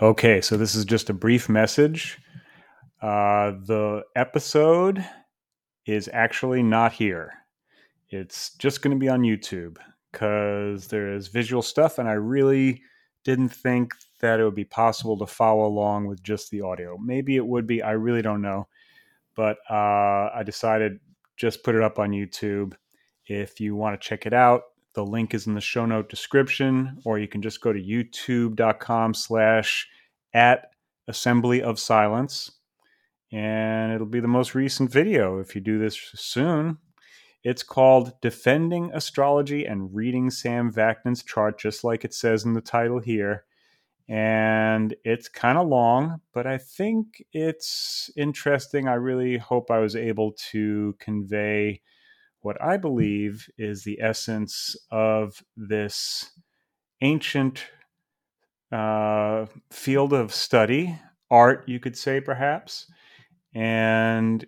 Okay, so this is just a brief message. Uh, the episode is actually not here. It's just going to be on YouTube because there's visual stuff, and I really didn't think that it would be possible to follow along with just the audio. Maybe it would be, I really don't know. But uh, I decided just put it up on YouTube. If you want to check it out, the link is in the show note description, or you can just go to youtube.com slash at assembly of silence. And it'll be the most recent video if you do this soon. It's called Defending Astrology and Reading Sam Vaknin's Chart, just like it says in the title here. And it's kind of long, but I think it's interesting. I really hope I was able to convey what I believe is the essence of this ancient uh, field of study, art, you could say, perhaps, and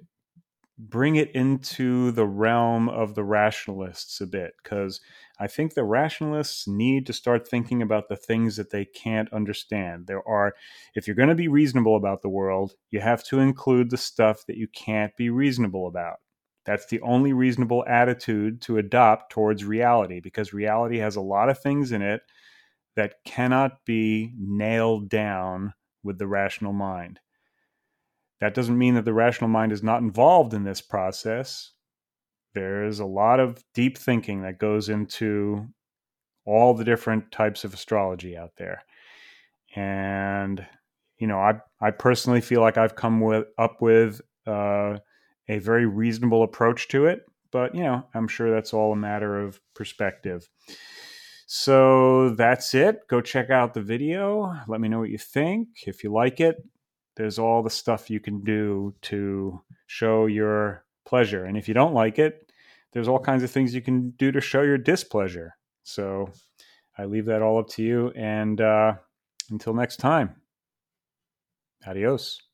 bring it into the realm of the rationalists a bit. Because I think the rationalists need to start thinking about the things that they can't understand. There are, if you're going to be reasonable about the world, you have to include the stuff that you can't be reasonable about. That's the only reasonable attitude to adopt towards reality because reality has a lot of things in it that cannot be nailed down with the rational mind. That doesn't mean that the rational mind is not involved in this process. There's a lot of deep thinking that goes into all the different types of astrology out there. And, you know, I, I personally feel like I've come with, up with uh, a very reasonable approach to it. But, you know, I'm sure that's all a matter of perspective. So that's it. Go check out the video. Let me know what you think. If you like it, there's all the stuff you can do to show your pleasure. And if you don't like it, there's all kinds of things you can do to show your displeasure. So I leave that all up to you. And uh, until next time, adios.